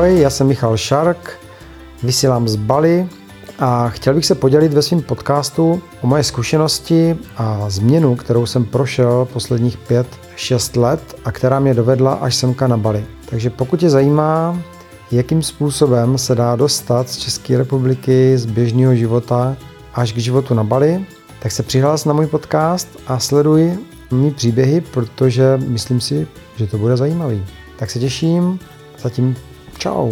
Ahoj, já jsem Michal Šark, vysílám z Bali a chtěl bych se podělit ve svém podcastu o moje zkušenosti a změnu, kterou jsem prošel posledních 5-6 let a která mě dovedla až semka na Bali. Takže pokud tě zajímá, jakým způsobem se dá dostat z České republiky, z běžného života až k životu na Bali, tak se přihlás na můj podcast a sleduj mý příběhy, protože myslím si, že to bude zajímavý. Tak se těším, zatím čau.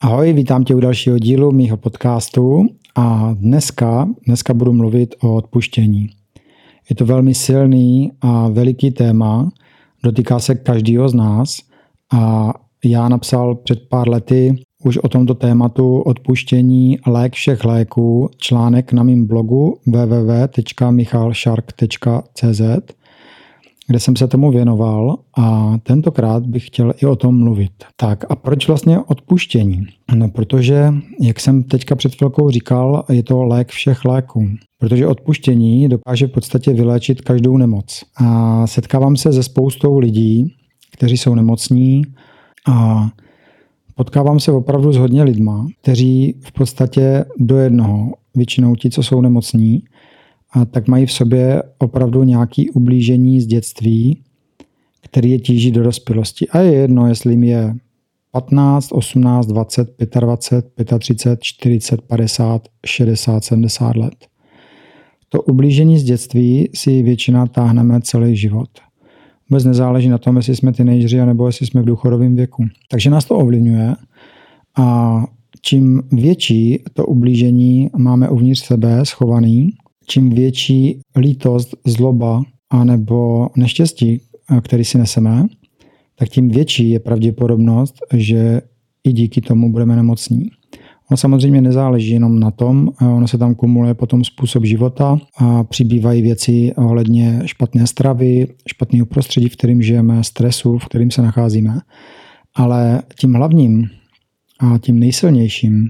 Ahoj, vítám tě u dalšího dílu mýho podcastu a dneska, dneska budu mluvit o odpuštění. Je to velmi silný a veliký téma, dotýká se každého z nás a já napsal před pár lety už o tomto tématu odpuštění lék všech léků článek na mém blogu www.michalshark.cz, kde jsem se tomu věnoval a tentokrát bych chtěl i o tom mluvit. Tak a proč vlastně odpuštění? No protože, jak jsem teďka před chvilkou říkal, je to lék všech léků. Protože odpuštění dokáže v podstatě vyléčit každou nemoc. A setkávám se se spoustou lidí, kteří jsou nemocní a Potkávám se opravdu s hodně lidma, kteří v podstatě do jednoho, většinou ti, co jsou nemocní, a tak mají v sobě opravdu nějaké ublížení z dětství, který je tíží do dospělosti. A je jedno, jestli jim je 15, 18, 20, 25, 35, 40, 50, 60, 70 let. To ublížení z dětství si většina táhneme celý život vůbec nezáleží na tom, jestli jsme teenageři nebo jestli jsme v důchodovém věku. Takže nás to ovlivňuje a čím větší to ublížení máme uvnitř sebe schovaný, čím větší lítost, zloba anebo neštěstí, který si neseme, tak tím větší je pravděpodobnost, že i díky tomu budeme nemocní. Ono samozřejmě nezáleží jenom na tom, ono se tam kumuluje potom způsob života a přibývají věci ohledně špatné stravy, špatného prostředí, v kterém žijeme, stresu, v kterém se nacházíme. Ale tím hlavním a tím nejsilnějším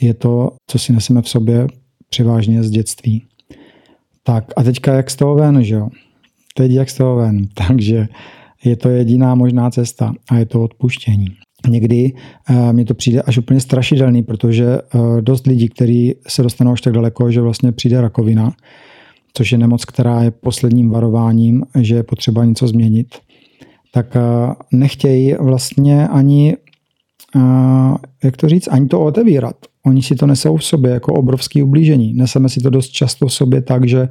je to, co si neseme v sobě převážně z dětství. Tak a teďka jak z toho ven, že jo? Teď jak z toho ven. Takže je to jediná možná cesta a je to odpuštění. Někdy uh, mně to přijde až úplně strašidelný, protože uh, dost lidí, kteří se dostanou až tak daleko, že vlastně přijde rakovina, což je nemoc, která je posledním varováním, že je potřeba něco změnit, tak uh, nechtějí vlastně ani, jak to říct, ani to otevírat. Oni si to nesou v sobě jako obrovský ublížení. Neseme si to dost často v sobě tak, že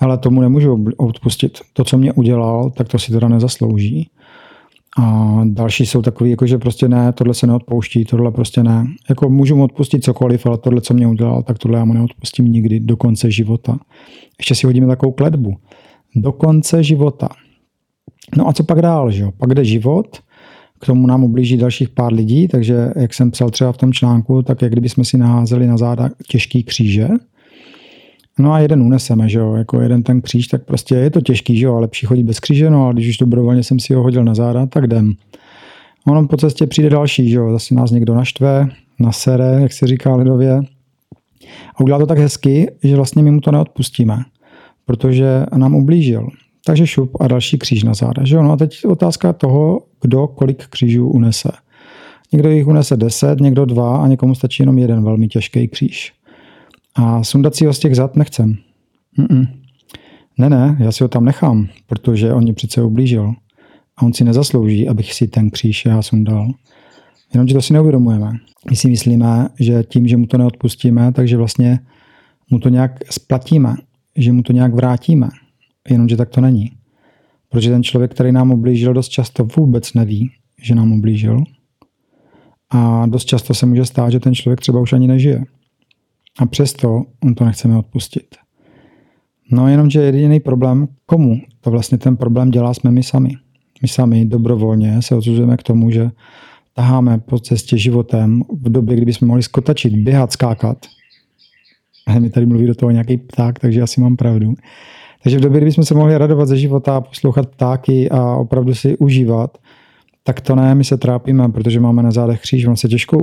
ale tomu nemůžu odpustit. To, co mě udělal, tak to si teda nezaslouží. A další jsou takový, jako že prostě ne, tohle se neodpouští, tohle prostě ne. Jako můžu mu odpustit cokoliv, ale tohle, co mě udělal, tak tohle já mu neodpustím nikdy do konce života. Ještě si hodíme takovou kletbu. Do konce života. No a co pak dál, že jo? Pak jde život, k tomu nám ublíží dalších pár lidí, takže jak jsem psal třeba v tom článku, tak jak kdyby jsme si naházeli na záda těžký kříže, No a jeden uneseme, že jo, jako jeden ten kříž, tak prostě je to těžký, že jo, ale lepší chodit bez kříže, no a když už dobrovolně jsem si ho hodil na záda, tak jdem. Ono po cestě přijde další, že jo, zase nás někdo naštve, nasere, jak se říká lidově. A udělá to tak hezky, že vlastně my mu to neodpustíme, protože nám ublížil. Takže šup a další kříž na záda. Že jo? No a teď otázka toho, kdo kolik křížů unese. Někdo jich unese 10, někdo dva a někomu stačí jenom jeden velmi těžký kříž. A sundat si ho z těch zad nechcem. Mm-mm. Ne, ne, já si ho tam nechám, protože on mě přece ublížil. A on si nezaslouží, abych si ten kříž já sundal. Jenomže to si neuvědomujeme. My si myslíme, že tím, že mu to neodpustíme, takže vlastně mu to nějak splatíme, že mu to nějak vrátíme. Jenomže tak to není. Protože ten člověk, který nám ublížil, dost často vůbec neví, že nám ublížil. A dost často se může stát, že ten člověk třeba už ani nežije. A přesto on to nechceme odpustit. No jenomže jediný problém, komu to vlastně ten problém dělá, jsme my sami. My sami dobrovolně se odsuzujeme k tomu, že taháme po cestě životem v době, kdy bychom mohli skotačit, běhat, skákat. A mi tady mluví do toho nějaký pták, takže asi mám pravdu. Takže v době, kdy bychom se mohli radovat ze života, poslouchat ptáky a opravdu si užívat, tak to ne, my se trápíme, protože máme na zádech kříž, on se těžko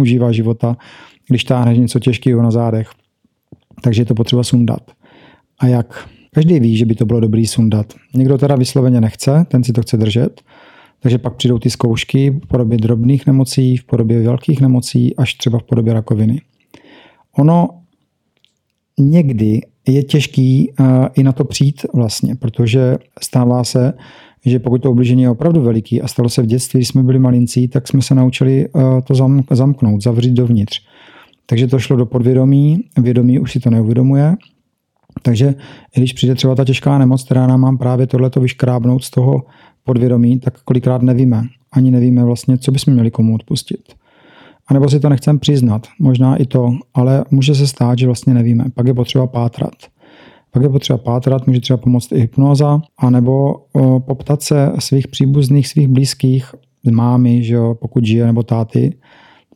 užívá života když táhneš něco těžkého na zádech. Takže je to potřeba sundat. A jak? Každý ví, že by to bylo dobrý sundat. Někdo teda vysloveně nechce, ten si to chce držet, takže pak přijdou ty zkoušky v podobě drobných nemocí, v podobě velkých nemocí, až třeba v podobě rakoviny. Ono někdy je těžký eh, i na to přijít vlastně, protože stává se, že pokud to obližení je opravdu veliký a stalo se v dětství, když jsme byli malincí, tak jsme se naučili eh, to zamknout, zavřít dovnitř. Takže to šlo do podvědomí, vědomí už si to neuvědomuje. Takže i když přijde třeba ta těžká nemoc, která nám mám právě tohleto vyškrábnout z toho podvědomí, tak kolikrát nevíme. Ani nevíme vlastně, co bychom měli komu odpustit. A nebo si to nechcem přiznat, možná i to, ale může se stát, že vlastně nevíme. Pak je potřeba pátrat. Pak je potřeba pátrat, může třeba pomoct i hypnoza, anebo poptat se svých příbuzných, svých blízkých, mámy, že jo, pokud žije, nebo táty,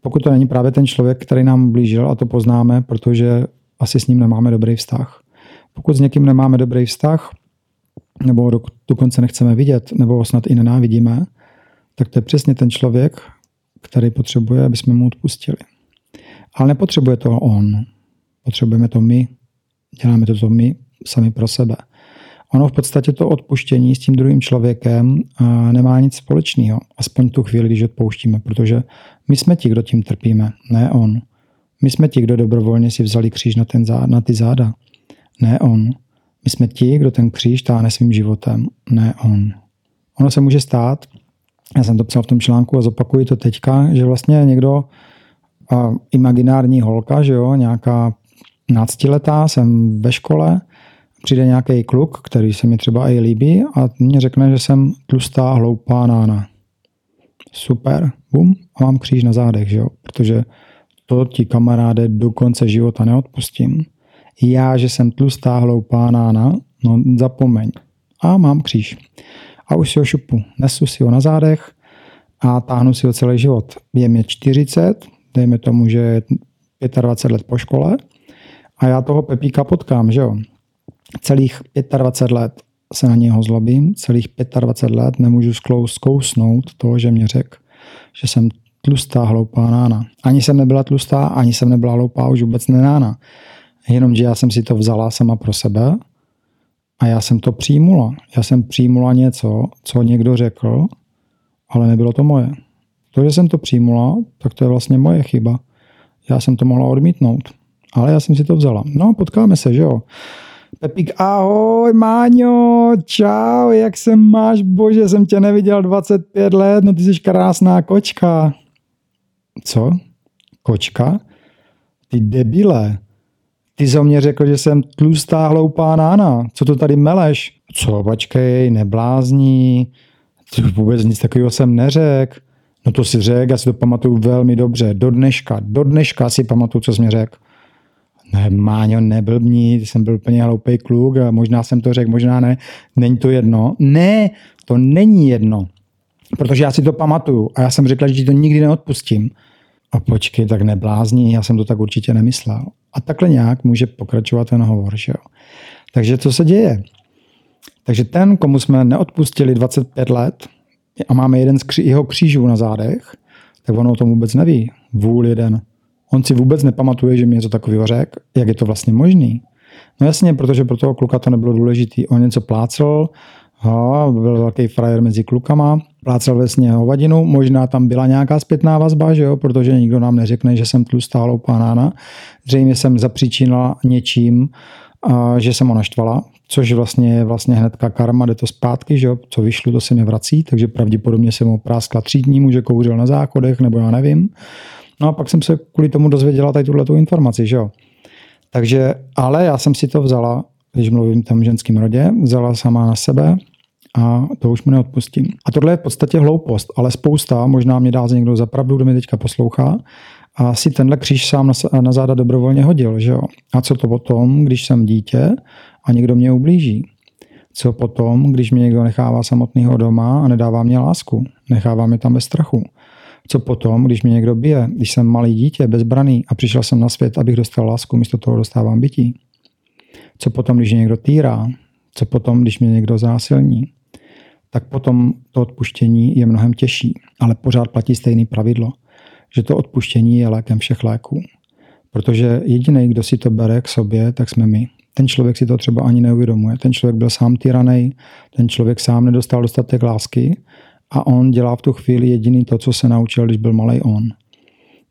pokud to není právě ten člověk, který nám blížil a to poznáme, protože asi s ním nemáme dobrý vztah. Pokud s někým nemáme dobrý vztah, nebo dokonce nechceme vidět, nebo snad i nenávidíme, tak to je přesně ten člověk, který potřebuje, aby jsme mu odpustili. Ale nepotřebuje to on. Potřebujeme to my. Děláme to, to my sami pro sebe. Ono v podstatě to odpuštění s tím druhým člověkem nemá nic společného. Aspoň tu chvíli, když odpouštíme, protože my jsme ti, kdo tím trpíme, ne on. My jsme ti, kdo dobrovolně si vzali kříž na, ten zád, na ty záda, ne on. My jsme ti, kdo ten kříž táhne svým životem, ne on. Ono se může stát, já jsem to psal v tom článku a zopakuji to teďka, že vlastně někdo, a imaginární holka, že jo, nějaká náctiletá, jsem ve škole, přijde nějaký kluk, který se mi třeba i líbí a mě řekne, že jsem tlustá, hloupá nána. Super, bum, a mám kříž na zádech, že jo? protože to ti kamaráde do konce života neodpustím. Já, že jsem tlustá, hloupá nána, no zapomeň. A mám kříž. A už si ho šupu. Nesu si ho na zádech a táhnu si ho celý život. Je mě 40, dejme tomu, že je 25 let po škole a já toho Pepíka potkám, že jo celých 25 let se na něho zlobím, celých 25 let nemůžu zkousnout to, že mě řekl, že jsem tlustá, hloupá nána. Ani jsem nebyla tlustá, ani jsem nebyla hloupá, už vůbec nenána. Jenomže já jsem si to vzala sama pro sebe a já jsem to přijmula. Já jsem přijmula něco, co někdo řekl, ale nebylo to moje. To, že jsem to přijmula, tak to je vlastně moje chyba. Já jsem to mohla odmítnout, ale já jsem si to vzala. No, potkáme se, že jo. Pepík, ahoj Máňo, čau, jak se máš, bože, jsem tě neviděl 25 let, no ty jsi krásná kočka. Co? Kočka? Ty debile. Ty o mě řekl, že jsem tlustá hloupá nána. Co to tady meleš? Co, počkej, neblázní. Vůbec nic takového jsem neřekl. No to si řekl, já si to pamatuju velmi dobře. Do dneška, do dneška si pamatuju, co jsi mi řekl Máňo, neblbní, jsem byl úplně hloupý kluk a možná jsem to řekl, možná ne, není to jedno. Ne, to není jedno, protože já si to pamatuju a já jsem řekl, že ti to nikdy neodpustím. A počkej, tak neblázní, já jsem to tak určitě nemyslel. A takhle nějak může pokračovat ten hovor. Že jo? Takže co se děje? Takže ten, komu jsme neodpustili 25 let a máme jeden z kří, jeho křížů na zádech, tak ono o tom vůbec neví. Vůl jeden. On si vůbec nepamatuje, že mi něco takového řekl. Jak je to vlastně možný? No jasně, protože pro toho kluka to nebylo důležité. On něco plácel, ha, byl velký frajer mezi klukama, plácel vesně hovadinu, možná tam byla nějaká zpětná vazba, že jo, protože nikdo nám neřekne, že jsem tlustá hloupá nána. Zřejmě jsem zapříčinila něčím, a že jsem ho naštvala, což vlastně je vlastně hnedka karma, jde to zpátky, že jo, co vyšlo, to se mi vrací, takže pravděpodobně jsem ho práskla tři dní, kouřil na záchodech, nebo já nevím. No a pak jsem se kvůli tomu dozvěděla tady tuhle informaci, že jo. Takže, ale já jsem si to vzala, když mluvím tam ženským rodě, vzala sama na sebe a to už mu neodpustím. A tohle je v podstatě hloupost, ale spousta, možná mě dá někdo za pravdu, kdo mě teďka poslouchá, a si tenhle kříž sám na, na záda dobrovolně hodil. Že jo? A co to potom, když jsem dítě a někdo mě ublíží? Co potom, když mě někdo nechává samotného doma a nedává mě lásku? Nechává mě tam bez strachu? Co potom, když mě někdo bije, když jsem malý dítě, bezbraný a přišel jsem na svět, abych dostal lásku, místo toho dostávám bytí? Co potom, když mě někdo týrá? Co potom, když mě někdo zásilní? Tak potom to odpuštění je mnohem těžší, ale pořád platí stejný pravidlo, že to odpuštění je lékem všech léků. Protože jediný, kdo si to bere k sobě, tak jsme my. ten člověk si to třeba ani neuvědomuje. Ten člověk byl sám tyranej, ten člověk sám nedostal dostatek lásky a on dělá v tu chvíli jediný to, co se naučil, když byl malý on.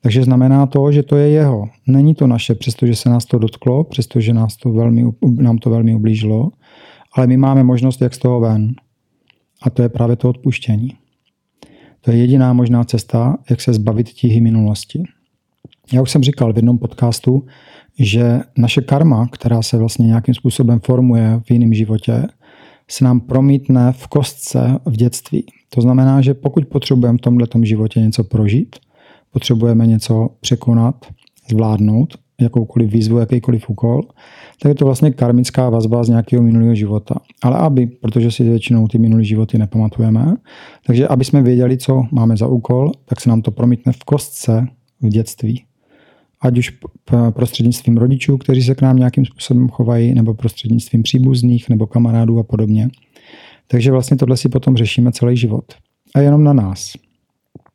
Takže znamená to, že to je jeho. Není to naše, přestože se nás to dotklo, přestože nás to velmi, nám to velmi ublížilo, ale my máme možnost, jak z toho ven. A to je právě to odpuštění. To je jediná možná cesta, jak se zbavit tíhy minulosti. Já už jsem říkal v jednom podcastu, že naše karma, která se vlastně nějakým způsobem formuje v jiném životě, se nám promítne v kostce v dětství. To znamená, že pokud potřebujeme v tomto životě něco prožít, potřebujeme něco překonat, zvládnout, jakoukoliv výzvu, jakýkoliv úkol, tak je to vlastně karmická vazba z nějakého minulého života. Ale aby, protože si většinou ty minulé životy nepamatujeme, takže aby jsme věděli, co máme za úkol, tak se nám to promítne v kostce v dětství. Ať už prostřednictvím rodičů, kteří se k nám nějakým způsobem chovají, nebo prostřednictvím příbuzných, nebo kamarádů a podobně. Takže vlastně tohle si potom řešíme celý život. A jenom na nás.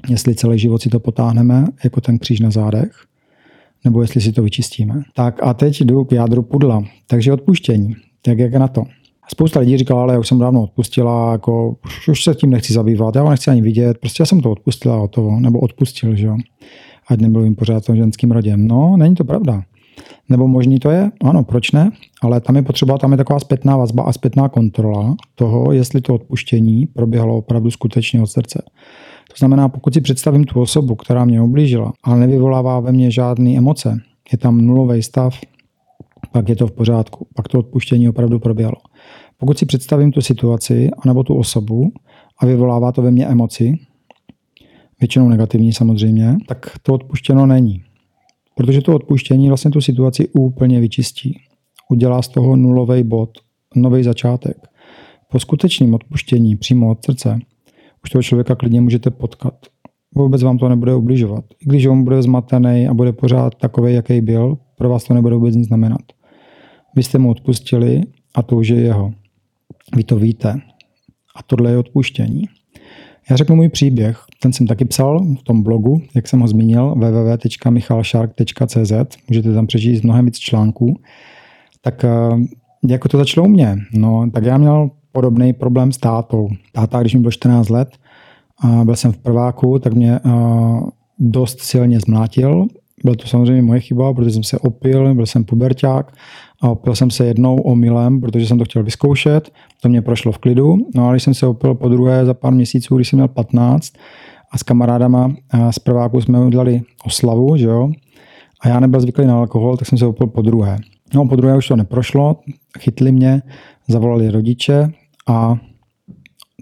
Jestli celý život si to potáhneme, jako ten kříž na zádech, nebo jestli si to vyčistíme. Tak a teď jdu k jádru pudla. Takže odpuštění. Tak jak na to? Spousta lidí říkala, ale já už jsem dávno odpustila, jako už, se tím nechci zabývat, já ho nechci ani vidět, prostě já jsem to odpustila o to, nebo odpustil, že jo. Ať jim pořád tom ženským rodem. No, není to pravda. Nebo možný to je? Ano, proč ne? Ale tam je potřeba, tam je taková zpětná vazba a zpětná kontrola toho, jestli to odpuštění proběhlo opravdu skutečně od srdce. To znamená, pokud si představím tu osobu, která mě ublížila, ale nevyvolává ve mně žádné emoce, je tam nulový stav, pak je to v pořádku, pak to odpuštění opravdu proběhlo. Pokud si představím tu situaci anebo tu osobu a vyvolává to ve mně emoci, většinou negativní samozřejmě, tak to odpuštěno není. Protože to odpuštění vlastně tu situaci úplně vyčistí. Udělá z toho nulový bod, nový začátek. Po skutečném odpuštění přímo od srdce už toho člověka klidně můžete potkat. Vůbec vám to nebude ubližovat. I když on bude zmatený a bude pořád takový, jaký byl, pro vás to nebude vůbec nic znamenat. Vy jste mu odpustili a to už je jeho. Vy to víte. A tohle je odpuštění. Já řeknu můj příběh. Ten jsem taky psal v tom blogu, jak jsem ho zmínil, www.michalshark.cz. Můžete tam přečíst mnohem víc článků. Tak eh, jako to začalo u mě? No, tak já měl podobný problém s tátou. Táta, když mi bylo 14 let, byl jsem v prváku, tak mě dost silně zmlátil. Byl to samozřejmě moje chyba, protože jsem se opil, byl jsem puberták a opil jsem se jednou omylem, protože jsem to chtěl vyzkoušet. To mě prošlo v klidu. No a když jsem se opil po druhé za pár měsíců, když jsem měl 15 a s kamarádama z prváku jsme udělali oslavu, že jo, a já nebyl zvyklý na alkohol, tak jsem se opil po druhé. No po druhé už to neprošlo, chytli mě, zavolali rodiče, a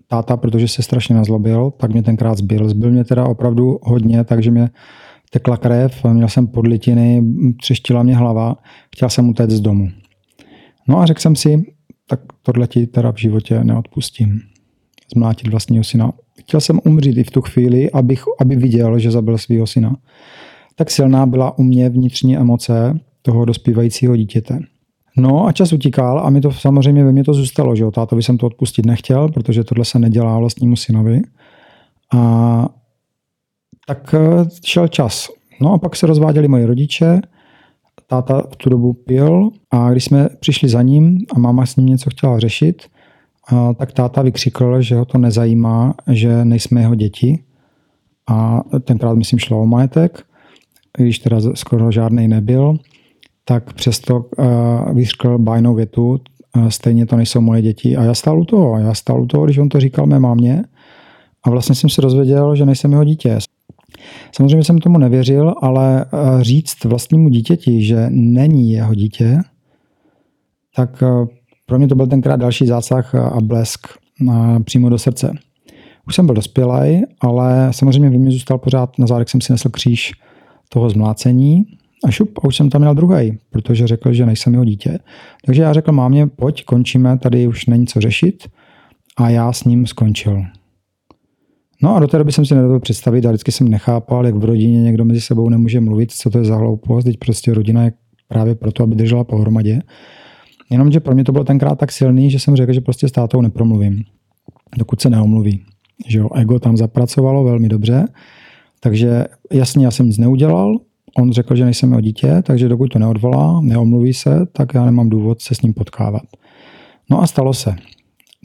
táta, protože se strašně nazlobil, tak mě tenkrát zbyl. Zbyl mě teda opravdu hodně, takže mě tekla krev, měl jsem podlitiny, třeštila mě hlava, chtěl jsem utéct z domu. No a řekl jsem si, tak tohle ti teda v životě neodpustím. Zmlátit vlastního syna. Chtěl jsem umřít i v tu chvíli, abych, aby viděl, že zabil svého syna. Tak silná byla u mě vnitřní emoce toho dospívajícího dítěte. No a čas utíkal a mi to samozřejmě ve mně to zůstalo, že jo, tátovi jsem to odpustit nechtěl, protože tohle se nedělá vlastnímu synovi. A tak eh, šel čas. No a pak se rozváděli moji rodiče, táta v tu dobu pil a když jsme přišli za ním a máma s ním něco chtěla řešit, a tak táta vykřikl, že ho to nezajímá, že nejsme jeho děti. A tenkrát, myslím, šlo o majetek, když teda skoro žádný nebyl tak přesto uh, vyřkl bájnou větu, stejně to nejsou moje děti. A já stál u toho. Já stál u toho, když on to říkal mé mámě. A vlastně jsem se dozvěděl, že nejsem jeho dítě. Samozřejmě jsem tomu nevěřil, ale uh, říct vlastnímu dítěti, že není jeho dítě, tak uh, pro mě to byl tenkrát další zásah a blesk přímo do srdce. Už jsem byl dospělý, ale samozřejmě ve mě zůstal pořád, na zádech jsem si nesl kříž toho zmlácení, a šup, a už jsem tam měl druhý, protože řekl, že nejsem jeho dítě. Takže já řekl mámě, pojď, končíme, tady už není co řešit. A já s ním skončil. No a do té doby jsem si nedovedl představit a vždycky jsem nechápal, jak v rodině někdo mezi sebou nemůže mluvit, co to je za hloupost, teď prostě rodina je právě proto, aby držela pohromadě. Jenomže pro mě to bylo tenkrát tak silný, že jsem řekl, že prostě s tátou nepromluvím, dokud se neomluví. Že jo, ego tam zapracovalo velmi dobře, takže jasně, já jsem nic neudělal, on řekl, že nejsem jeho dítě, takže dokud to neodvolá, neomluví se, tak já nemám důvod se s ním potkávat. No a stalo se.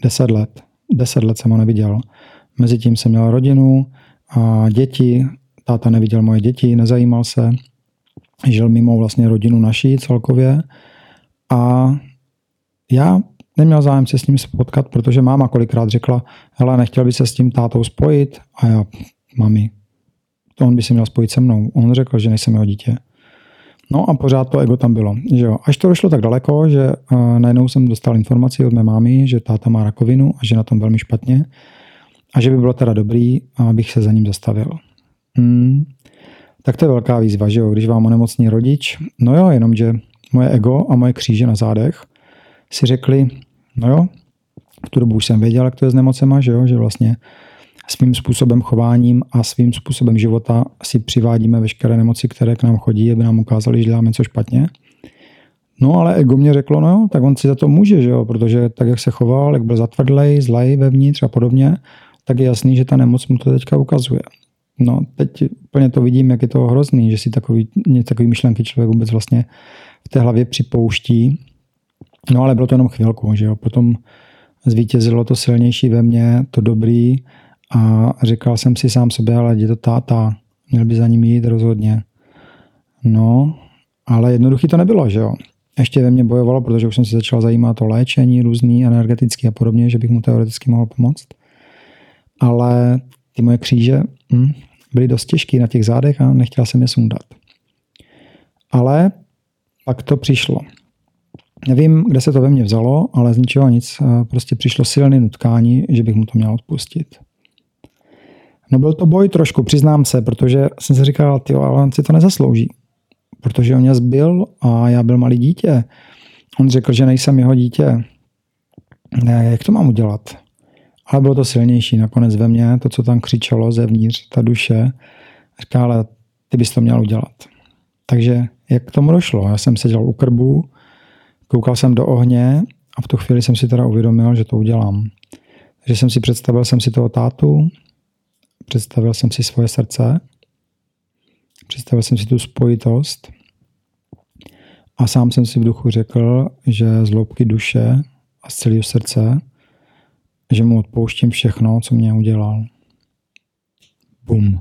Deset let. Deset let jsem ho neviděl. Mezitím jsem měl rodinu a děti. Táta neviděl moje děti, nezajímal se. Žil mimo vlastně rodinu naší celkově. A já neměl zájem se s ním spotkat, protože máma kolikrát řekla, hele, nechtěl by se s tím tátou spojit. A já, mami, to on by se měl spojit se mnou. On řekl, že nejsem jeho dítě. No a pořád to ego tam bylo. Že jo. Až to došlo tak daleko, že uh, najednou jsem dostal informaci od mé mámy, že táta má rakovinu a že na tom velmi špatně a že by bylo teda dobrý, abych se za ním zastavil. Hmm. Tak to je velká výzva, že jo, když vám onemocní rodič. No jo, jenomže moje ego a moje kříže na zádech si řekli, no jo, v tu dobu už jsem věděl, jak to je s nemocema, že jo, že vlastně svým způsobem chováním a svým způsobem života si přivádíme veškeré nemoci, které k nám chodí, aby nám ukázali, že děláme něco špatně. No ale ego mě řeklo, no tak on si za to může, že jo, protože tak, jak se choval, jak byl zatvrdlej, zlej vevnitř a podobně, tak je jasný, že ta nemoc mu to teďka ukazuje. No teď úplně to vidím, jak je to hrozný, že si takový, takový myšlenky člověk vůbec vlastně v té hlavě připouští. No ale bylo to jenom chvilku, že jo. Potom zvítězilo to silnější ve mně, to dobrý a říkal jsem si sám sobě, ale je to táta, měl by za ním jít rozhodně. No, ale jednoduchý to nebylo, že jo. Ještě ve mně bojovalo, protože už jsem se začal zajímat o léčení různý, energetický a podobně, že bych mu teoreticky mohl pomoct. Ale ty moje kříže hm, byly dost těžké na těch zádech a nechtěl jsem je sundat. Ale pak to přišlo. Nevím, kde se to ve mně vzalo, ale z ničeho nic prostě přišlo silné nutkání, že bych mu to měl odpustit. No byl to boj trošku, přiznám se, protože jsem si říkal, ty, ale on si to nezaslouží. Protože on mě zbyl a já byl malý dítě. On řekl, že nejsem jeho dítě. Ne, jak to mám udělat? Ale bylo to silnější nakonec ve mně, to, co tam křičelo zevnitř, ta duše. Říká, ale ty bys to měl udělat. Takže jak k tomu došlo? Já jsem seděl u krbu, koukal jsem do ohně a v tu chvíli jsem si teda uvědomil, že to udělám. Takže jsem si představil jsem si toho tátu, Představil jsem si svoje srdce, představil jsem si tu spojitost a sám jsem si v duchu řekl, že z duše a z celého srdce, že mu odpouštím všechno, co mě udělal. Bum.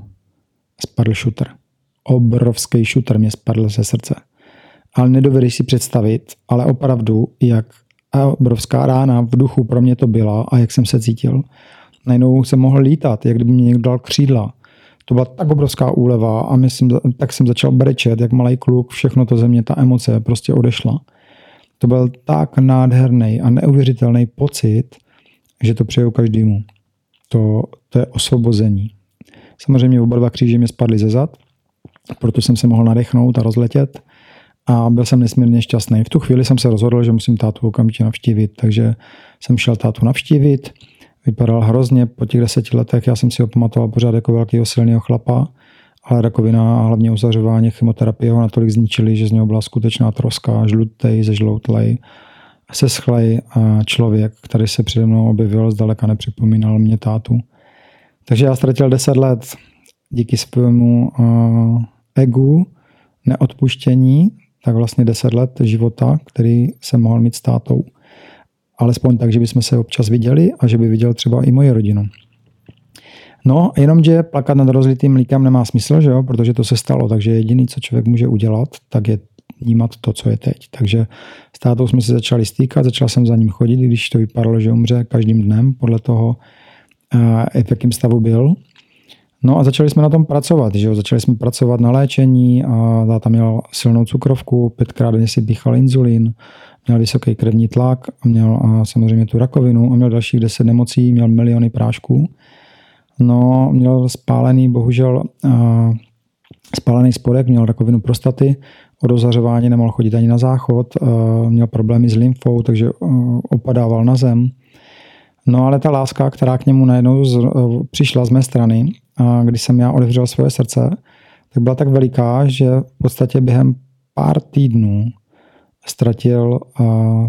Spadl šutr. Obrovský šutr mě spadl ze srdce. Ale nedovedeš si představit, ale opravdu, jak obrovská rána v duchu pro mě to byla a jak jsem se cítil najednou jsem mohl lítat, jak kdyby mě někdo dal křídla. To byla tak obrovská úleva a myslím, tak jsem začal brečet, jak malý kluk, všechno to ze mě, ta emoce prostě odešla. To byl tak nádherný a neuvěřitelný pocit, že to přeju každému. To, to je osvobození. Samozřejmě oba dva kříže mě spadly ze zad, proto jsem se mohl nadechnout a rozletět a byl jsem nesmírně šťastný. V tu chvíli jsem se rozhodl, že musím tátu okamžitě navštívit, takže jsem šel tátu navštívit vypadal hrozně po těch deseti letech. Já jsem si ho pamatoval pořád jako velkého silného chlapa, ale rakovina a hlavně uzařování chemoterapie ho natolik zničili, že z něho byla skutečná troska, žlutej, zežloutlej, seschlej a člověk, který se přede mnou objevil, zdaleka nepřipomínal mě tátu. Takže já ztratil deset let díky svému uh, egu, neodpuštění, tak vlastně deset let života, který jsem mohl mít s tátou alespoň tak, že bychom se občas viděli a že by viděl třeba i moje rodinu. No, jenomže plakat nad rozlitým mlíkem nemá smysl, že jo? protože to se stalo, takže jediný, co člověk může udělat, tak je vnímat to, co je teď. Takže s tátou jsme se začali stýkat, začal jsem za ním chodit, když to vypadalo, že umře každým dnem, podle toho, eh, v jakém stavu byl. No a začali jsme na tom pracovat, že jo? začali jsme pracovat na léčení a táta měl silnou cukrovku, pětkrát denně si píchal inzulín, měl vysoký krevní tlak, měl a samozřejmě tu rakovinu a měl dalších deset nemocí, měl miliony prášků. No, měl spálený, bohužel, spálený spodek, měl rakovinu prostaty, o dozařování nemohl chodit ani na záchod, měl problémy s lymfou, takže opadával na zem. No ale ta láska, která k němu najednou z, přišla z mé strany, a když jsem já otevřel svoje srdce, tak byla tak veliká, že v podstatě během pár týdnů ztratil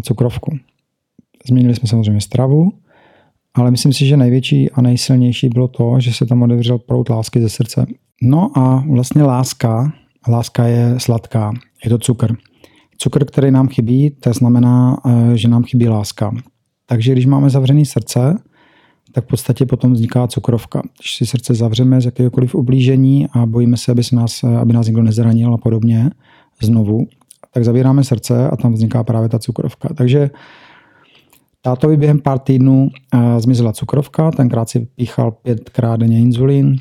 cukrovku. Změnili jsme samozřejmě stravu, ale myslím si, že největší a nejsilnější bylo to, že se tam otevřel prout lásky ze srdce. No a vlastně láska Láska je sladká, je to cukr. Cukr, který nám chybí, to znamená, eh, že nám chybí láska. Takže když máme zavřené srdce, tak v podstatě potom vzniká cukrovka. Když si srdce zavřeme z jakéhokoliv ublížení a bojíme se, aby, se nás, aby nás někdo nezranil a podobně znovu, tak zavíráme srdce a tam vzniká právě ta cukrovka. Takže tátovi během pár týdnů eh, zmizela cukrovka, tenkrát si píchal pětkrát denně inzulín,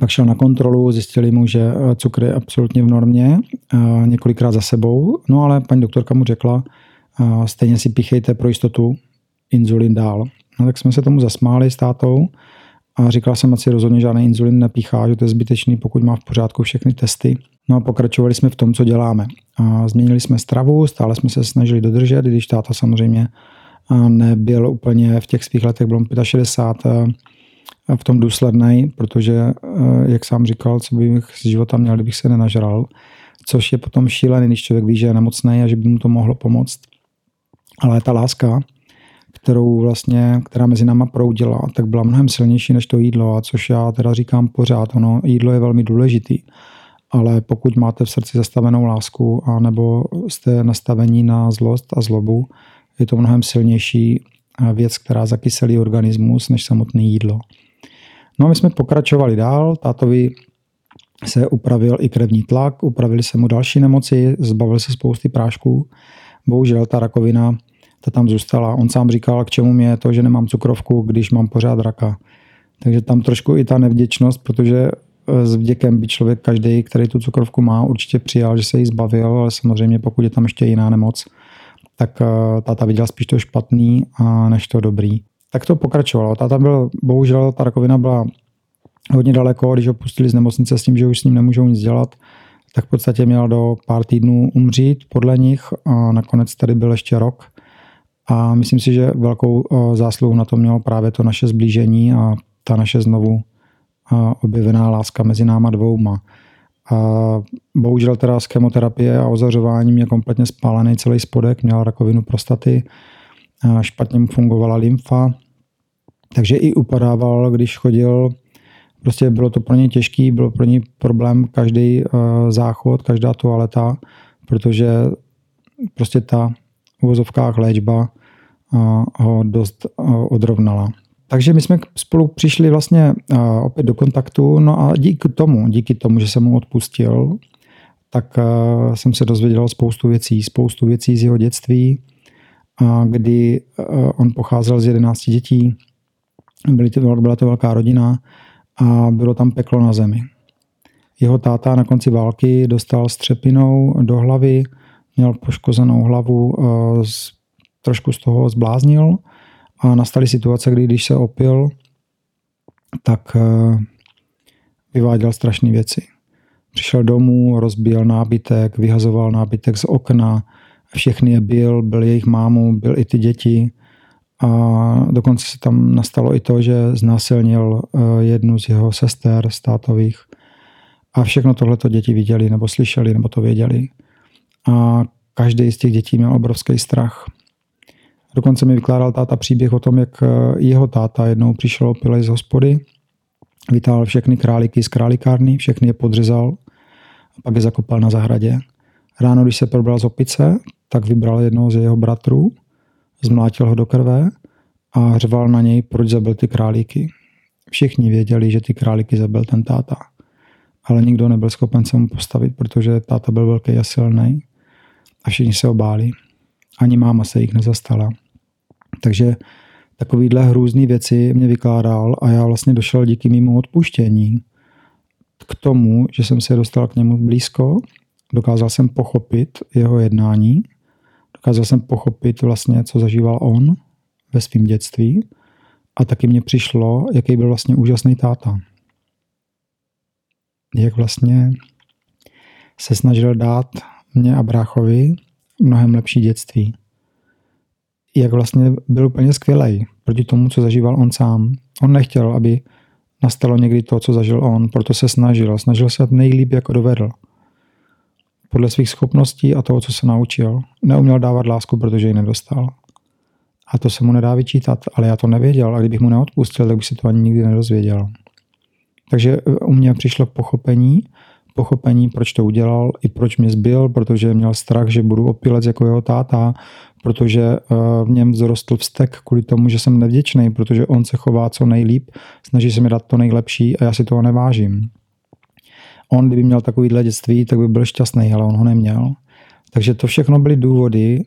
pak šel na kontrolu, zjistili mu, že eh, cukr je absolutně v normě, eh, několikrát za sebou, no ale paní doktorka mu řekla, stejně si píchejte pro jistotu inzulin dál. No, tak jsme se tomu zasmáli s tátou a říkal jsem, ať si rozhodně žádný inzulin nepíchá, že to je zbytečný, pokud má v pořádku všechny testy. No a pokračovali jsme v tom, co děláme. A změnili jsme stravu, stále jsme se snažili dodržet, když táta samozřejmě nebyl úplně v těch svých letech, byl 65 v tom důsledný, protože, jak sám říkal, co bych z života měl, kdybych se nenažral, což je potom šílený, když člověk ví, že je nemocný a že by mu to mohlo pomoct. Ale ta láska, kterou vlastně, která mezi náma proudila, tak byla mnohem silnější než to jídlo, a což já teda říkám pořád, ono, jídlo je velmi důležitý, ale pokud máte v srdci zastavenou lásku a nebo jste nastavení na zlost a zlobu, je to mnohem silnější věc, která zakyselí organismus, než samotné jídlo. No a my jsme pokračovali dál, tátovi se upravil i krevní tlak, upravili se mu další nemoci, zbavil se spousty prášků. Bohužel ta rakovina ta tam zůstala. On sám říkal, k čemu mě je to, že nemám cukrovku, když mám pořád raka. Takže tam trošku i ta nevděčnost, protože eh, s vděkem by člověk každý, který tu cukrovku má, určitě přijal, že se jí zbavil, ale samozřejmě pokud je tam ještě jiná nemoc, tak eh, táta viděl spíš to špatný a než to dobrý. Tak to pokračovalo. Táta byl, bohužel ta rakovina byla hodně daleko, když ho pustili z nemocnice s tím, že už s ním nemůžou nic dělat, tak v podstatě měl do pár týdnů umřít podle nich a nakonec tady byl ještě rok a myslím si, že velkou zásluhu na to mělo právě to naše zblížení a ta naše znovu objevená láska mezi náma dvouma. A bohužel teda z chemoterapie a ozařováním je kompletně spálený celý spodek, měl rakovinu prostaty, špatně mu fungovala lymfa, takže i upadával, když chodil. Prostě bylo to pro ně těžký, bylo pro ně problém každý záchod, každá toaleta, protože prostě ta uvozovkách léčba ho dost odrovnala. Takže my jsme spolu přišli vlastně opět do kontaktu, no a díky tomu, díky tomu, že jsem mu odpustil, tak jsem se dozvěděl spoustu věcí, spoustu věcí z jeho dětství, kdy on pocházel z 11 dětí, byly to, byla to velká rodina a bylo tam peklo na zemi. Jeho táta na konci války dostal střepinou do hlavy, měl poškozenou hlavu, eh, trošku z toho zbláznil a nastaly situace, kdy když se opil, tak eh, vyváděl strašné věci. Přišel domů, rozbíjel nábytek, vyhazoval nábytek z okna, všechny je byl, byl jejich mámu, byl i ty děti. A dokonce se tam nastalo i to, že znásilnil eh, jednu z jeho sester státových. A všechno tohleto děti viděli, nebo slyšeli, nebo to věděli a každý z těch dětí měl obrovský strach. Dokonce mi vykládal táta příběh o tom, jak eh, jeho táta jednou přišel opilej z hospody, vytáhl všechny králíky z králikárny, všechny je podřezal a pak je zakopal na zahradě. Ráno, když se probral z opice, tak vybral jednoho z jeho bratrů, zmlátil ho do krve a řval na něj, proč zabil ty králíky. Všichni věděli, že ty králíky zabil ten táta. Ale nikdo nebyl schopen se mu postavit, protože táta byl velký a silný a všichni se obáli. Ani máma se jich nezastala. Takže takovýhle hrůzné věci mě vykládal a já vlastně došel díky mimo odpuštění k tomu, že jsem se dostal k němu blízko, dokázal jsem pochopit jeho jednání, dokázal jsem pochopit vlastně, co zažíval on ve svém dětství a taky mě přišlo, jaký byl vlastně úžasný táta. Jak vlastně se snažil dát mě a bráchovi mnohem lepší dětství. Jak vlastně byl úplně skvělý proti tomu, co zažíval on sám. On nechtěl, aby nastalo někdy to, co zažil on, proto se snažil. Snažil se nejlíp, jako dovedl. Podle svých schopností a toho, co se naučil. Neuměl dávat lásku, protože ji nedostal. A to se mu nedá vyčítat, ale já to nevěděl a kdybych mu neodpustil, tak bych se to ani nikdy nedozvěděl. Takže u mě přišlo pochopení, pochopení, proč to udělal, i proč mě zbyl, protože měl strach, že budu opilec jako jeho táta, protože eh, v něm vzrostl vztek kvůli tomu, že jsem nevděčný, protože on se chová co nejlíp, snaží se mi dát to nejlepší a já si toho nevážím. On, kdyby měl takovýhle dětství, tak by byl šťastný, ale on ho neměl. Takže to všechno byly důvody,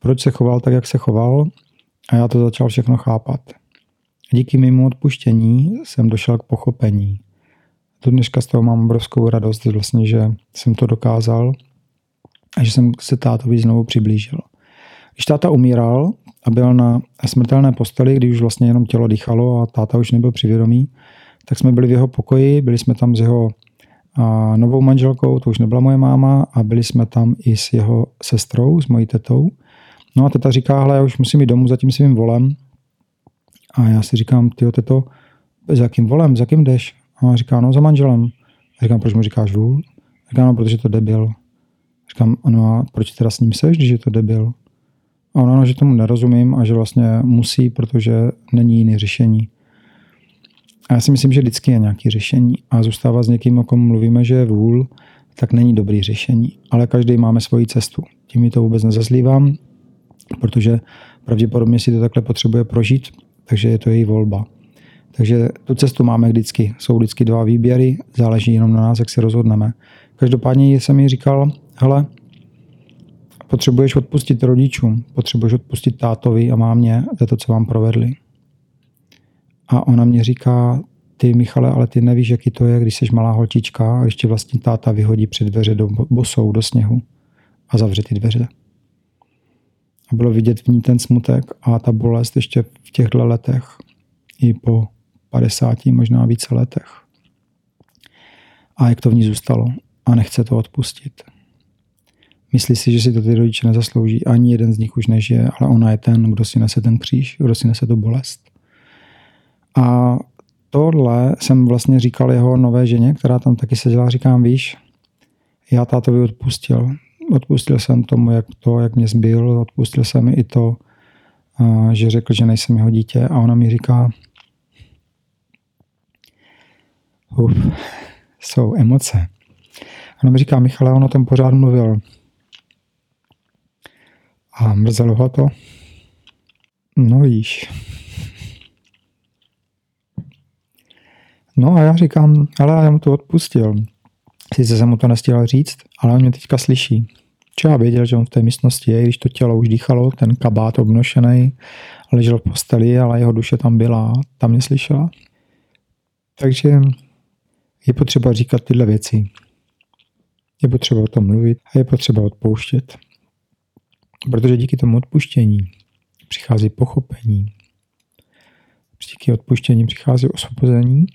proč se choval tak, jak se choval a já to začal všechno chápat. Díky mému odpuštění jsem došel k pochopení. Do dneška z toho mám obrovskou radost, vlastně, že jsem to dokázal a že jsem se tátovi znovu přiblížil. Když táta umíral a byl na smrtelné posteli, když už vlastně jenom tělo dýchalo a táta už nebyl přivědomý, tak jsme byli v jeho pokoji, byli jsme tam s jeho a novou manželkou, to už nebyla moje máma, a byli jsme tam i s jeho sestrou, s mojí tetou. No a teta říká, hele, já už musím jít domů za tím svým volem. A já si říkám, ty teto, s jakým volem, s jakým jdeš? A ona říká, no za manželem. A říkám, proč mu říkáš vůl? Říká, no, protože to debil. Říkám, no a proč teda s ním seš, když je to debil? A ona, no, že tomu nerozumím a že vlastně musí, protože není jiný řešení. A já si myslím, že vždycky je nějaké řešení a zůstávat s někým, o kom mluvíme, že je vůl, tak není dobrý řešení. Ale každý máme svoji cestu. Tím to vůbec nezazlívám, protože pravděpodobně si to takhle potřebuje prožít, takže je to její volba. Takže tu cestu máme vždycky. Jsou vždycky dva výběry, záleží jenom na nás, jak se rozhodneme. Každopádně jsem jí říkal, hele, potřebuješ odpustit rodičům, potřebuješ odpustit tátovi a mámě za to, co vám provedli. A ona mě říká, ty Michale, ale ty nevíš, jaký to je, když jsi malá holčička a když ti vlastně táta vyhodí před dveře do bosou, do sněhu a zavře ty dveře. A bylo vidět v ní ten smutek a ta bolest ještě v těchto letech i po 50, možná více letech. A jak to v ní zůstalo a nechce to odpustit. Myslí si, že si to ty rodiče nezaslouží. Ani jeden z nich už nežije, ale ona je ten, kdo si nese ten kříž, kdo si nese tu bolest. A tohle jsem vlastně říkal jeho nové ženě, která tam taky seděla, říkám, víš, já tátovi odpustil. Odpustil jsem tomu, jak to, jak mě zbyl, odpustil jsem i to, že řekl, že nejsem jeho dítě a ona mi říká, uf, jsou emoce. Ona mi říká, Michale, on o tom pořád mluvil. A mrzelo ho to. No víš. No a já říkám, ale já mu to odpustil. Sice jsem mu to nestihl říct, ale on mě teďka slyší. Čo já věděl, že on v té místnosti je, když to tělo už dýchalo, ten kabát obnošený, ležel v posteli, ale jeho duše tam byla, tam mě slyšela. Takže je potřeba říkat tyhle věci. Je potřeba o tom mluvit a je potřeba odpouštět. Protože díky tomu odpuštění přichází pochopení. Díky odpuštění přichází osvobození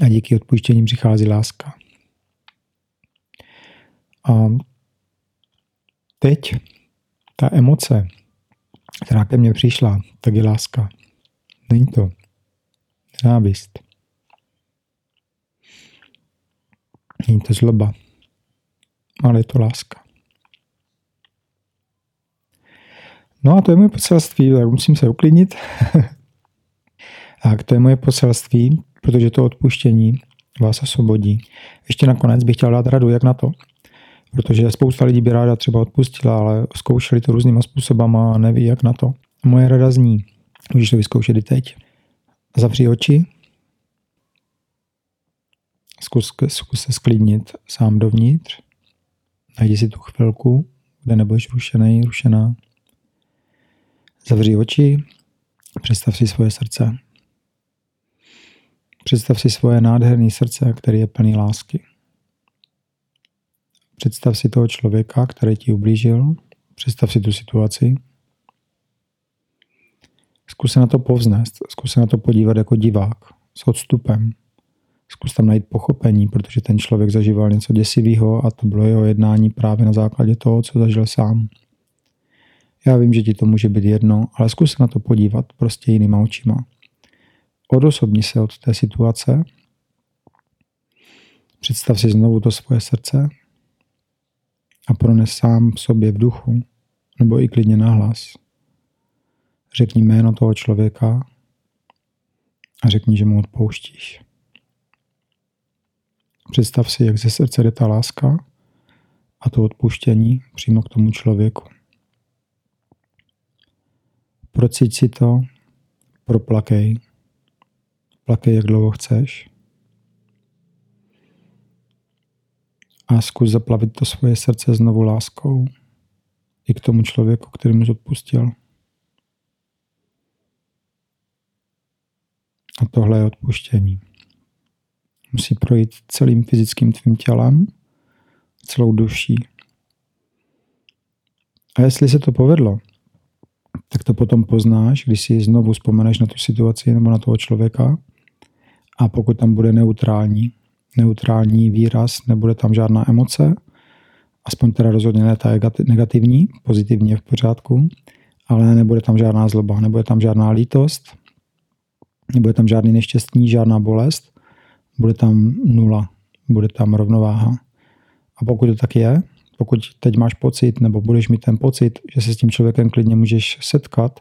a díky odpuštění přichází láska. A teď ta emoce, která ke mně přišla, tak je láska. Není to nenávist. Není to zloba, ale je to láska. No a to je moje poselství, tak musím se uklidnit. tak to je moje poselství, protože to odpuštění vás osvobodí. Ještě nakonec bych chtěl dát radu, jak na to. Protože spousta lidí by ráda třeba odpustila, ale zkoušeli to různýma způsobama a neví, jak na to. Moje rada zní, můžeš to vyzkoušet i teď. Zavři oči, zkus, zkus se sklidnit sám dovnitř, najdi si tu chvilku, kde nebudeš rušený, rušená. Zavři oči, představ si svoje srdce. Představ si svoje nádherné srdce, který je plný lásky. Představ si toho člověka, který ti ublížil. Představ si tu situaci. Zkus se na to povznést, zkus se na to podívat jako divák, s odstupem. Zkus tam najít pochopení, protože ten člověk zažíval něco děsivého a to bylo jeho jednání právě na základě toho, co zažil sám. Já vím, že ti to může být jedno, ale zkus se na to podívat prostě jinýma očima odosobni se od té situace, představ si znovu to svoje srdce a prones sám v sobě v duchu, nebo i klidně nahlas. Řekni jméno toho člověka a řekni, že mu odpouštíš. Představ si, jak ze srdce jde ta láska a to odpuštění přímo k tomu člověku. Procíť si to, proplakej. Plakej, jak dlouho chceš. A zkus zaplavit to svoje srdce znovu láskou i k tomu člověku, který mu odpustil. A tohle je odpuštění. Musí projít celým fyzickým tvým tělem, celou duší. A jestli se to povedlo, tak to potom poznáš, když si znovu vzpomeneš na tu situaci nebo na toho člověka a pokud tam bude neutrální, neutrální výraz, nebude tam žádná emoce, aspoň teda rozhodně ne ta negativní, pozitivní je v pořádku, ale nebude tam žádná zloba, nebude tam žádná lítost, nebude tam žádný neštěstí, žádná bolest, bude tam nula, bude tam rovnováha. A pokud to tak je, pokud teď máš pocit, nebo budeš mít ten pocit, že se s tím člověkem klidně můžeš setkat,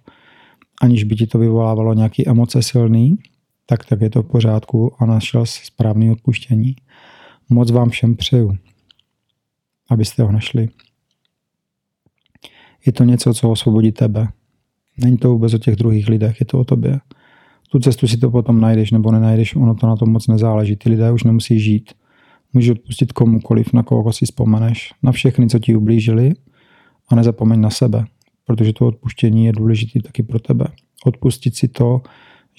aniž by ti to vyvolávalo nějaké emoce silný, tak, tak je to v pořádku a našel správný odpuštění. Moc vám všem přeju, abyste ho našli. Je to něco, co osvobodí tebe. Není to vůbec o těch druhých lidech, je to o tobě. Tu cestu si to potom najdeš nebo nenajdeš, ono to na tom moc nezáleží. Ty lidé už nemusí žít. Můžeš odpustit komukoliv, na koho si vzpomeneš, na všechny, co ti ublížili a nezapomeň na sebe, protože to odpuštění je důležité taky pro tebe. Odpustit si to,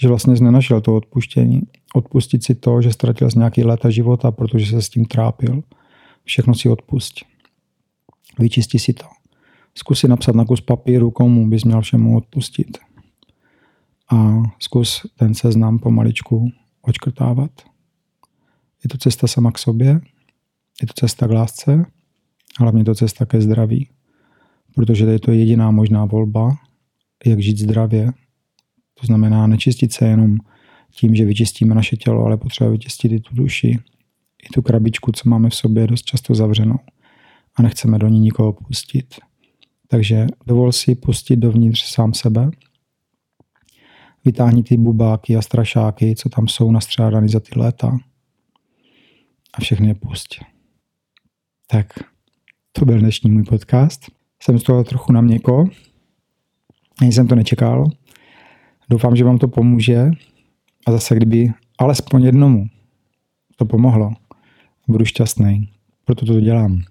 že vlastně jsi nenašel to odpuštění. Odpustit si to, že ztratil z nějaký léta života, protože se s tím trápil. Všechno si odpust. Vyčisti si to. Zkus si napsat na kus papíru, komu bys měl všemu odpustit. A zkus ten seznam pomaličku očkrtávat. Je to cesta sama k sobě, je to cesta k lásce, hlavně to cesta ke zdraví. Protože to je to jediná možná volba, jak žít zdravě. To znamená nečistit se jenom tím, že vyčistíme naše tělo, ale potřeba vyčistit i tu duši, i tu krabičku, co máme v sobě dost často zavřenou a nechceme do ní nikoho pustit. Takže dovol si pustit dovnitř sám sebe, vytáhni ty bubáky a strašáky, co tam jsou nastřádány za ty léta a všechny je pustě. Tak, to byl dnešní můj podcast. Jsem z toho trochu na měko. Ani jsem to nečekal. Doufám, že vám to pomůže a zase kdyby alespoň jednomu to pomohlo, budu šťastný. Proto to dělám.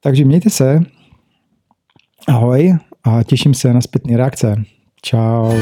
Takže mějte se. Ahoj a těším se na zpětné reakce. Ciao.